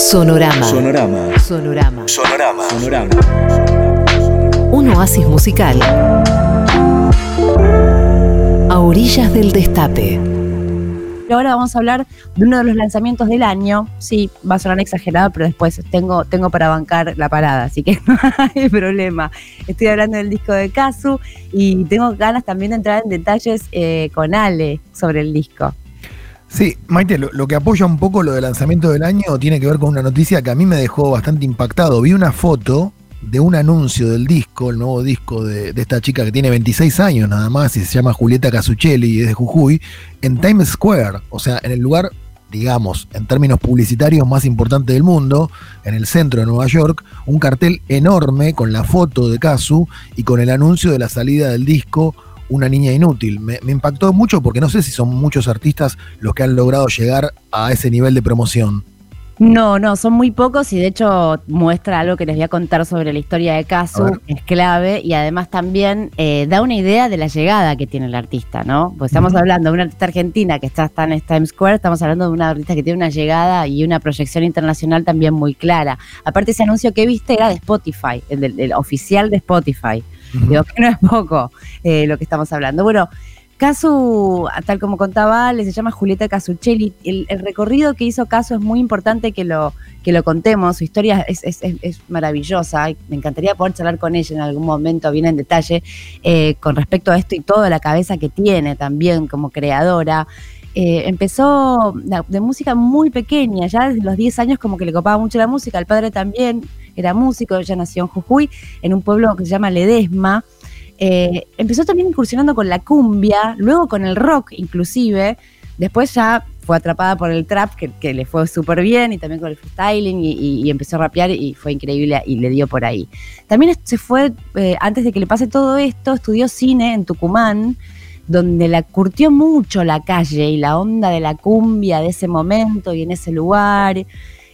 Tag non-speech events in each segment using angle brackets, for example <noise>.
Sonorama. Sonorama. Sonorama. Sonorama. Sonorama. Un oasis musical. A orillas del destape. Y ahora vamos a hablar de uno de los lanzamientos del año. Sí, va a sonar exagerado, pero después tengo, tengo para bancar la parada, así que <laughs> no hay problema. Estoy hablando del disco de Kazu y tengo ganas también de entrar en detalles eh, con Ale sobre el disco. Sí, Maite, lo, que apoya un poco lo del lanzamiento del año tiene que ver con una noticia que a mí me dejó bastante impactado. Vi una foto de un anuncio del disco, el nuevo disco de, de esta chica que tiene 26 años nada más y se llama Julieta Casuccelli y es de Jujuy, en Times Square, o sea, en el lugar, digamos, en términos publicitarios más importante del mundo, en el centro de Nueva York, un cartel enorme con la foto de Casu y con el anuncio de la salida del disco Una Niña Inútil. Me, me impactó mucho porque no sé si son muchos artistas los que han logrado llegar a ese nivel de promoción. No, no, son muy pocos y de hecho muestra algo que les voy a contar sobre la historia de Casu, que es clave y además también eh, da una idea de la llegada que tiene el artista, ¿no? Pues estamos hablando de una artista argentina que está, está en Times Square, estamos hablando de una artista que tiene una llegada y una proyección internacional también muy clara. Aparte ese anuncio que viste era de Spotify, el, del- el oficial de Spotify. Digo que no es poco eh, lo que estamos hablando. Bueno, Casu, tal como contaba Ale, se llama Julieta Casuccelli. El, recorrido que hizo Casu es muy importante que lo, que lo contemos. Su historia es, es- es- maravillosa. Me encantaría poder charlar con ella en algún momento, bien en detalle, eh, con respecto a esto y toda la cabeza que tiene también como creadora. Eh, empezó de música muy pequeña, ya desde los 10 años como que le copaba mucho la música. El padre también era músico, ella nació en Jujuy, en un pueblo que se llama Ledesma. Eh, empezó también incursionando con la cumbia, luego con el rock inclusive, después ya fue atrapada por el trap, que, le fue súper bien, y también con el freestyling, y empezó a rapear y fue increíble y le dio por ahí. También se fue, eh, antes de que le pase todo esto, estudió cine en Tucumán, donde la curtió mucho la calle y la onda de la cumbia de ese momento y en ese lugar,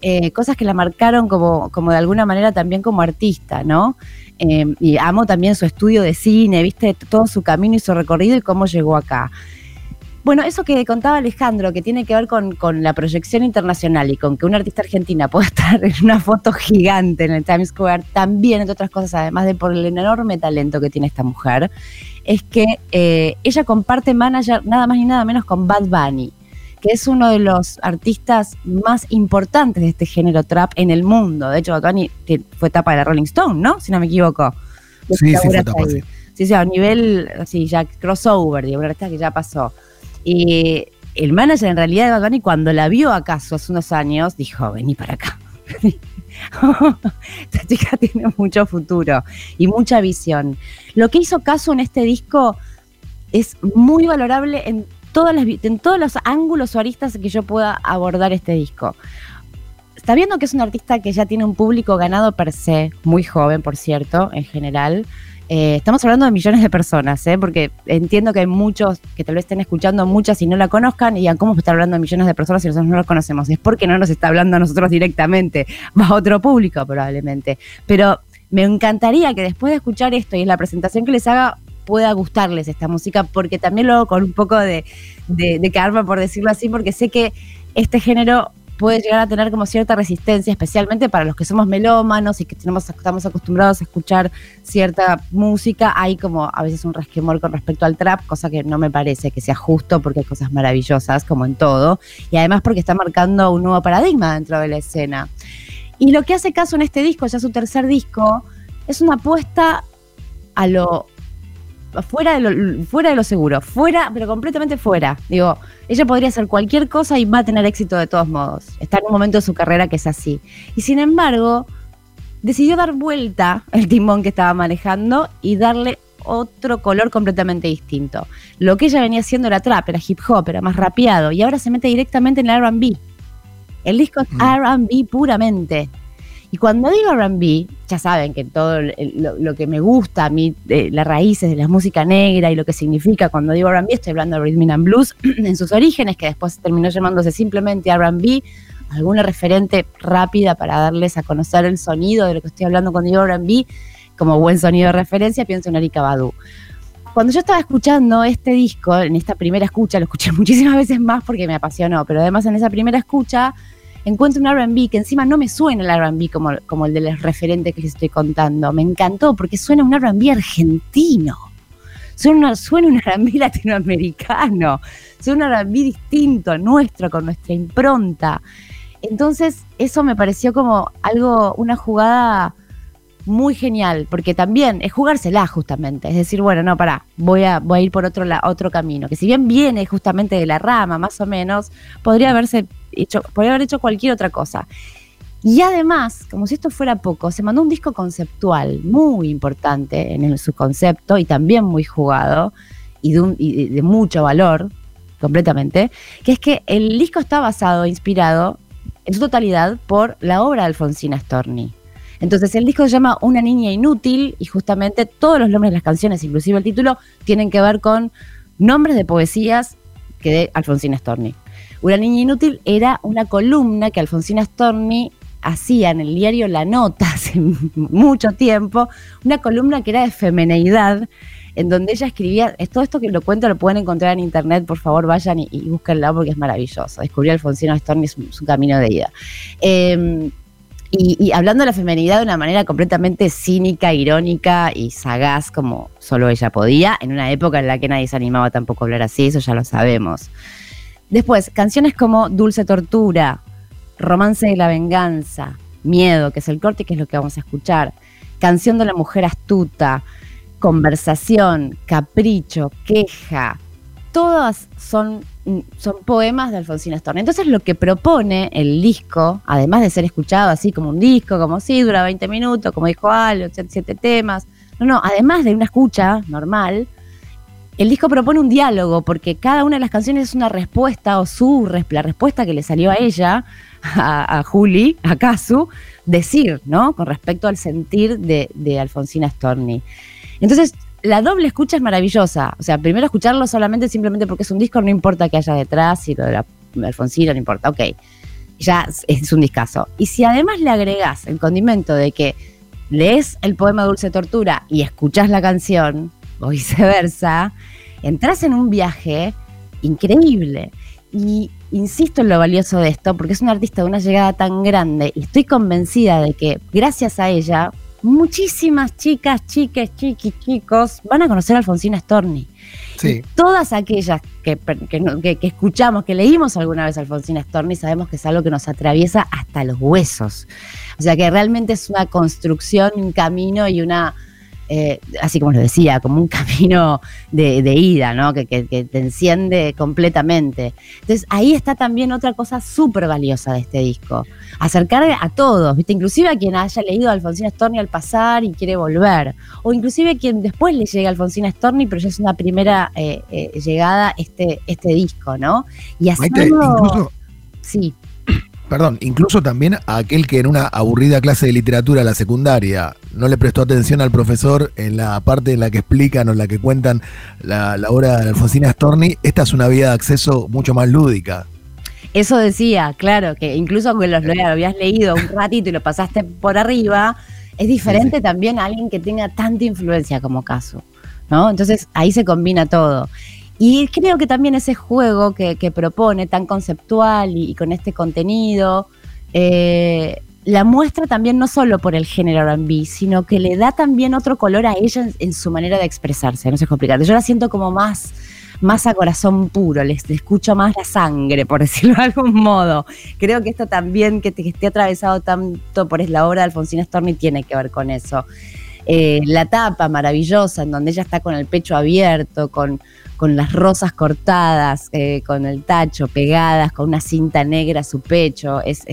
eh, cosas que la marcaron como, como de alguna manera también como artista, ¿no? Eh, y amo también su estudio de cine, viste todo su camino y su recorrido y cómo llegó acá. Bueno, eso que contaba Alejandro, que tiene que ver con, la proyección internacional y con que una artista argentina <laughs> pueda estar en una foto gigante en el Times Square, también, entre otras cosas, además de por el enorme talento que tiene esta mujer, es que eh, ella comparte manager nada más ni nada menos con Bad Bunny, que es uno de los artistas más importantes de este género trap en el mundo. De hecho, te- fue tapa de la Rolling Stone, ¿no? Si no me equivoco. Sí, sí, fue tapa, sí. Sí, sí, a nivel así, ya crossover, digo, una artista que ya pasó. Y el manager en realidad de Bad Bunny, cuando la vio acaso hace unos años, dijo, vení para acá. <laughs> Esta chica tiene mucho futuro y mucha visión. Lo que hizo Caso en este disco es muy valorable en, en todos los ángulos o aristas que yo pueda abordar este disco. Está viendo que es un artista que ya tiene un público ganado per se, muy joven, por cierto, en general. Eh, estamos hablando de millones de personas, ¿eh? porque entiendo que hay muchos que tal vez estén escuchando muchas y no la conozcan y digan, ¿cómo está hablando de millones de personas si nosotros no lo conocemos? Es porque no nos está hablando a nosotros directamente, va a otro público probablemente. Pero me encantaría que después de escuchar esto y en la presentación que les haga pueda gustarles esta música, porque también lo hago con un poco de, de, karma, por decirlo así, porque sé que este género puede llegar a tener como cierta resistencia, especialmente para los que somos melómanos y que tenemos, estamos acostumbrados a escuchar cierta música. Hay como a veces un resquemor con respecto al trap, cosa que no me parece que sea justo porque hay cosas maravillosas, como en todo, y además porque está marcando un nuevo paradigma dentro de la escena. Y lo que hace caso en este disco, ya su tercer disco, es una apuesta a lo fuera de lo, fuera de lo seguro, fuera, pero completamente fuera. Digo, ella podría hacer cualquier cosa y va a tener éxito de todos modos. Está en un momento de su carrera que es así. Y sin embargo, decidió dar vuelta el timón que estaba manejando y darle otro color completamente distinto. Lo que ella venía haciendo era trap, era hip hop, era más rapeado y ahora se mete directamente en el RB. El disco es Mm. RB puramente. Y cuando digo R&B, ya saben que todo lo, lo que me gusta a mí, las raíces de la música negra y lo que significa cuando digo R&B, estoy hablando de Rhythm and Blues <clears throat> en sus orígenes, que después terminó llamándose simplemente R&B, alguna referente rápida para darles a conocer el sonido de lo que estoy hablando cuando digo R&B, como buen sonido de referencia, pienso en Erika Badu. Cuando yo estaba escuchando este disco, en esta primera escucha, lo escuché <laughs> muchísimas veces más porque me apasionó, pero además en esa primera escucha encuentro un RB que encima no me suena el RB como, como el de los referentes que les estoy contando. Me encantó porque suena un RB argentino. Suena, suena un RB latinoamericano. Suena un RB distinto, nuestro, con nuestra impronta. Entonces, eso me pareció como algo, una jugada muy genial, porque también es jugársela justamente, es decir, bueno, no, pará, voy a, voy a ir por otro, otro camino, que si bien viene justamente de la rama, más o menos, podría haberse hecho, podría haber hecho cualquier otra cosa. Y además, como si esto fuera poco, se mandó un disco conceptual muy importante en su concepto y también muy jugado y de, y de mucho valor completamente, que es que el disco está basado, inspirado en su totalidad por la obra de Alfonsina Storni. Entonces el disco se llama Una niña inútil y justamente todos los nombres de las canciones, inclusive el título, tienen que ver con nombres de poesías que de Alfonsina Storni. Una niña inútil era una columna que Alfonsina Storni hacía en el diario La Nota hace <laughs> mucho tiempo, una columna que era de femeneidad, en donde ella escribía, todo esto que lo cuento lo pueden encontrar en internet, por favor vayan y, y búsquenlo porque es maravilloso. Descubrir a Alfonsina Storni su, su camino de ida. Eh, y, hablando de la feminidad de una manera completamente cínica, irónica y sagaz, como solo ella podía, en una época en la que nadie se animaba tampoco a hablar así, eso ya lo sabemos. Después, canciones como Dulce Tortura, Romance de la Venganza, Miedo, que es el corte, que es lo que vamos a escuchar, Canción de la Mujer Astuta, Conversación, Capricho, Queja, todas son son poemas de Alfonsina Storni. Entonces lo que propone el disco, además de ser escuchado así como un disco, como si dura 20 minutos, como dijo Al, siete temas, no, no, además de una escucha normal, el disco propone un diálogo, porque cada una de las canciones es una respuesta, o su la respuesta que le salió a ella, a, Juli, a Casu, decir, ¿no? Con respecto al sentir de, de Alfonsina Storni. Entonces, la doble escucha es maravillosa. O sea, primero escucharlo solamente simplemente porque es un disco, no importa que haya detrás, si lo de la Alfonsina, no importa, ok. Ya es un discazo. Y si además le agregás el condimento de que lees el poema Dulce Tortura y escuchás la canción, o viceversa, entras en un viaje increíble. Y insisto en lo valioso de esto, porque es una artista de una llegada tan grande y estoy convencida de que gracias a ella muchísimas chicas, chiques, chiquis, chicos van a conocer a Alfonsina Storni. Sí. todas aquellas que, que, escuchamos, que leímos alguna vez a Alfonsina Storni, sabemos que es algo que nos atraviesa hasta los huesos. O sea que realmente es una construcción, un camino y una eh, así como lo decía, como un <laughs> camino de, ida, ¿no? Que, te enciende completamente. Entonces ahí está también otra cosa súper valiosa de este disco. Acercar a todos, ¿viste? Inclusive a quien haya leído a Alfonsina Storni al pasar y quiere volver. O inclusive a quien después le llega a Alfonsina Storni, pero ya es una primera eh, eh, llegada este, este disco, ¿no? Y hacerlo... sí perdón, incluso también a aquel que en una aburrida clase de literatura a la secundaria no le prestó atención al profesor en la parte en la que explican o en la que cuentan la, obra de Alfonsina Storni, esta es una vía de acceso mucho más lúdica. Eso decía, claro, que incluso aunque lo, lo habías leído un ratito y lo pasaste por arriba, es diferente también a alguien que tenga tanta influencia como caso. ¿no? Entonces ahí se combina todo. Y creo que también ese juego que, propone, tan conceptual y, con este contenido, eh, la muestra también no solo por el género RB, sino que le da también otro color a ella en, su manera de expresarse. No sé explicarte. Yo la siento como más, más a corazón puro, les escucho más la sangre, por <laughs> decirlo de algún modo. Creo que esto también, que, que esté atravesado tanto por la obra de Alfonsina Storni, tiene que ver con eso. Eh, la tapa maravillosa, en donde ella está con el pecho abierto, con, con las rosas cortadas, eh, con el tacho pegadas, con una cinta negra a su pecho. Es,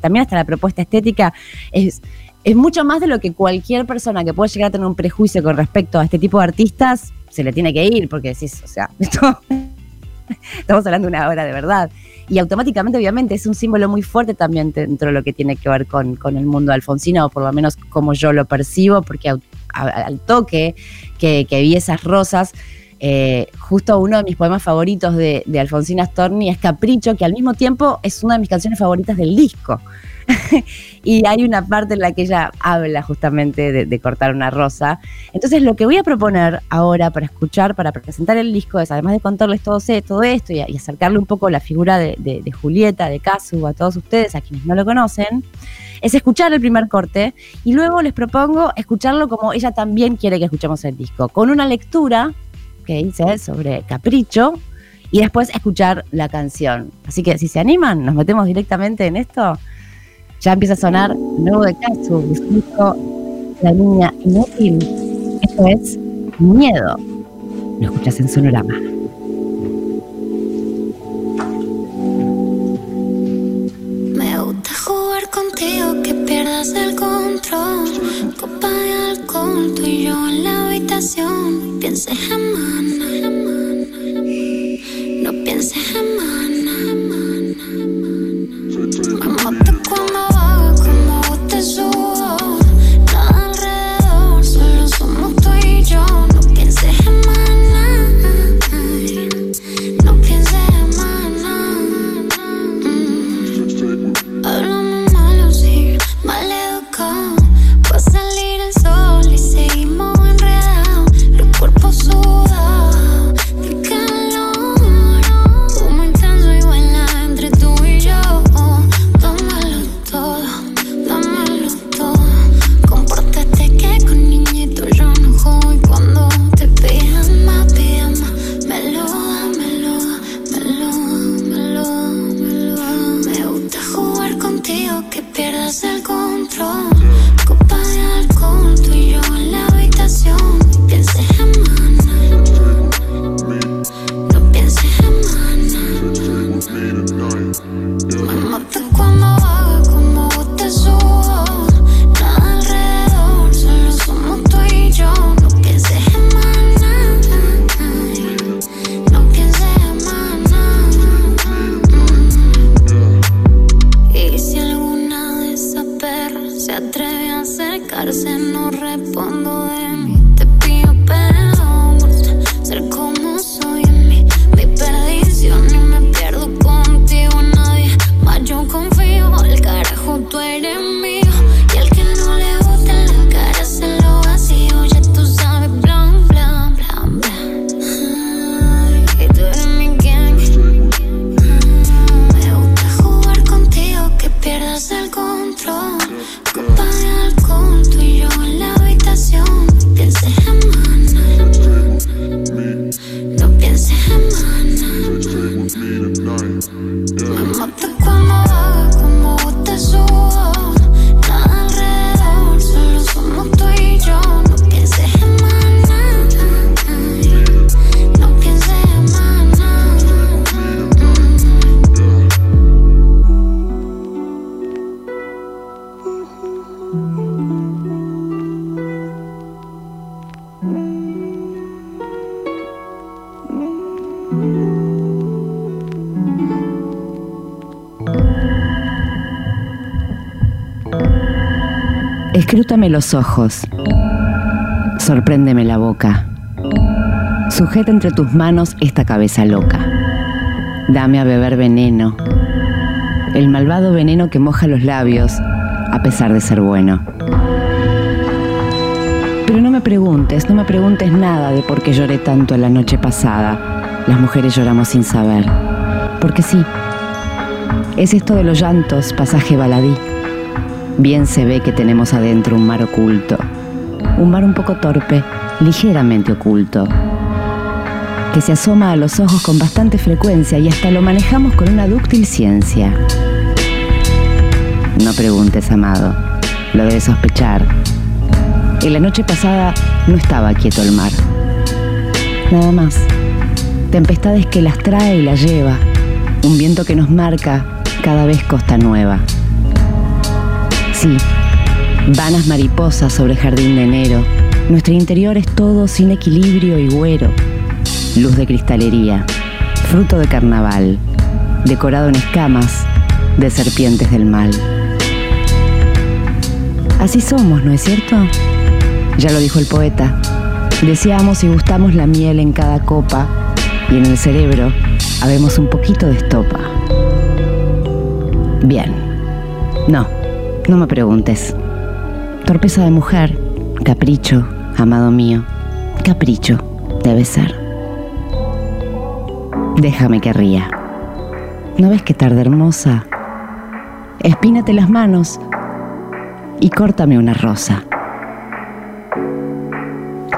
también hasta la propuesta estética es, es mucho más de lo que cualquier persona que pueda llegar a tener un prejuicio con respecto a este tipo de artistas se le tiene que ir, porque decís, o sea, <laughs> estamos hablando de una obra de verdad. Y automáticamente, obviamente, es un símbolo muy fuerte también dentro de lo que tiene que ver con, el mundo de Alfonsina, o por lo menos como yo lo percibo, porque al toque que, que vi esas rosas, Eh, justo uno de mis poemas favoritos de, de Alfonsina Storni es Capricho, que al mismo tiempo es una de mis canciones favoritas del disco. <laughs> y hay una parte en la que ella habla justamente de, cortar una rosa. Entonces lo que voy a proponer ahora para escuchar, para presentar el disco, es además de contarles todo, todo esto y, acercarle un poco la figura de, Julieta, de Casu, a todos ustedes, a quienes no lo conocen, es escuchar el primer corte y luego les propongo escucharlo como ella también quiere que escuchemos el disco, con una lectura que dice sobre Capricho, y después escuchar la canción. Así que si se animan, nos metemos directamente en esto. Ya empieza a sonar nuevo de disco La Niña Inútil. Esto es Miedo. Lo escuchas en Sonorama. Me gusta jugar contigo, que pierdas el control. Copa de alcohol, tú y yo en la habitación. Pienses jamás, Escrútame los ojos, sorpréndeme la boca, sujeta entre tus manos esta cabeza loca, dame a beber veneno, el malvado veneno que moja los labios a pesar de ser bueno. Pero no me preguntes, no me preguntes nada de por qué lloré tanto la noche pasada. Las mujeres lloramos sin saber. Porque sí, es esto de los llantos, pasaje baladí. Bien se ve que tenemos adentro un mar oculto, un mar un poco torpe, ligeramente oculto, que se asoma a los ojos con bastante frecuencia y hasta lo manejamos con una dúctil ciencia. No preguntes, amado, lo debes sospechar. En la noche pasada no estaba quieto el mar. Nada más. Tempestades que las trae y las lleva. Un viento que nos marca cada vez costa nueva. Sí, vanas mariposas sobre jardín de enero. Nuestro interior es todo sin equilibrio y güero. Luz de cristalería, fruto de carnaval, decorado en escamas de serpientes del mal. Así somos, ¿no es cierto? Ya lo dijo el poeta. Deseamos y gustamos la miel en cada copa y en el cerebro habemos un poquito de estopa. Bien. No, no me preguntes. Torpeza de mujer, capricho, amado mío. Capricho, debe ser. Déjame que ría. ¿No ves qué tarde hermosa? Espínate las manos y córtame una rosa.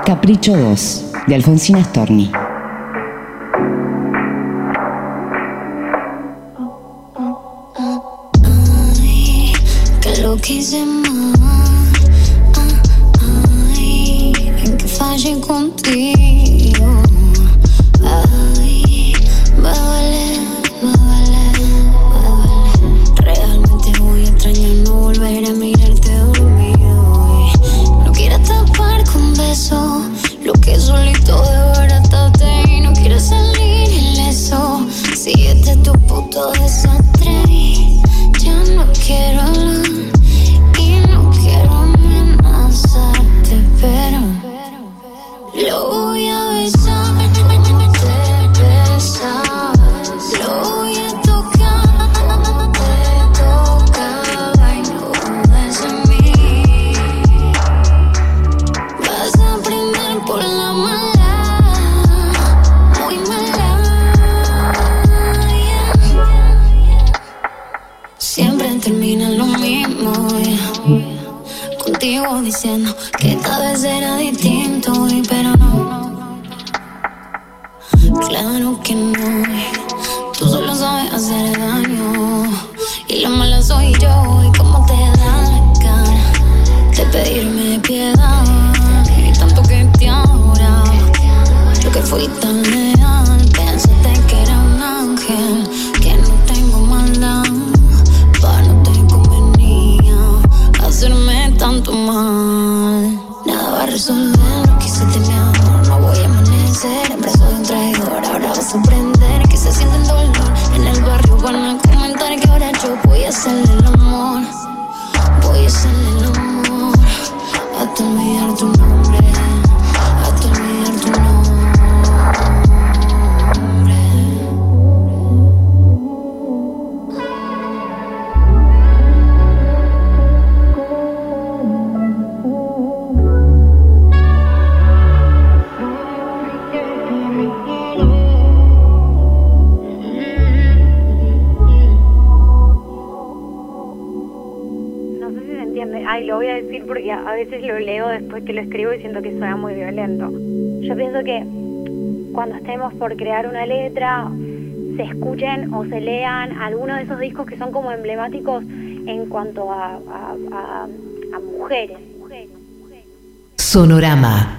Capricho 2, de Alfonsina Storni. Diciendo que esta vez era distinto, y pero no. Claro que no. Tú solo sabes hacer daño. Y la mala soy yo. Y cómo te da la cara de pedirme piedad. Y tanto que te ahora. Yo que fui tan porque a veces lo leo después que lo escribo y siento que suena muy violento. Yo pienso que cuando estemos por crear una letra, se escuchen o se lean algunos de esos discos que son como emblemáticos en cuanto a- a- a mujeres. Sonorama.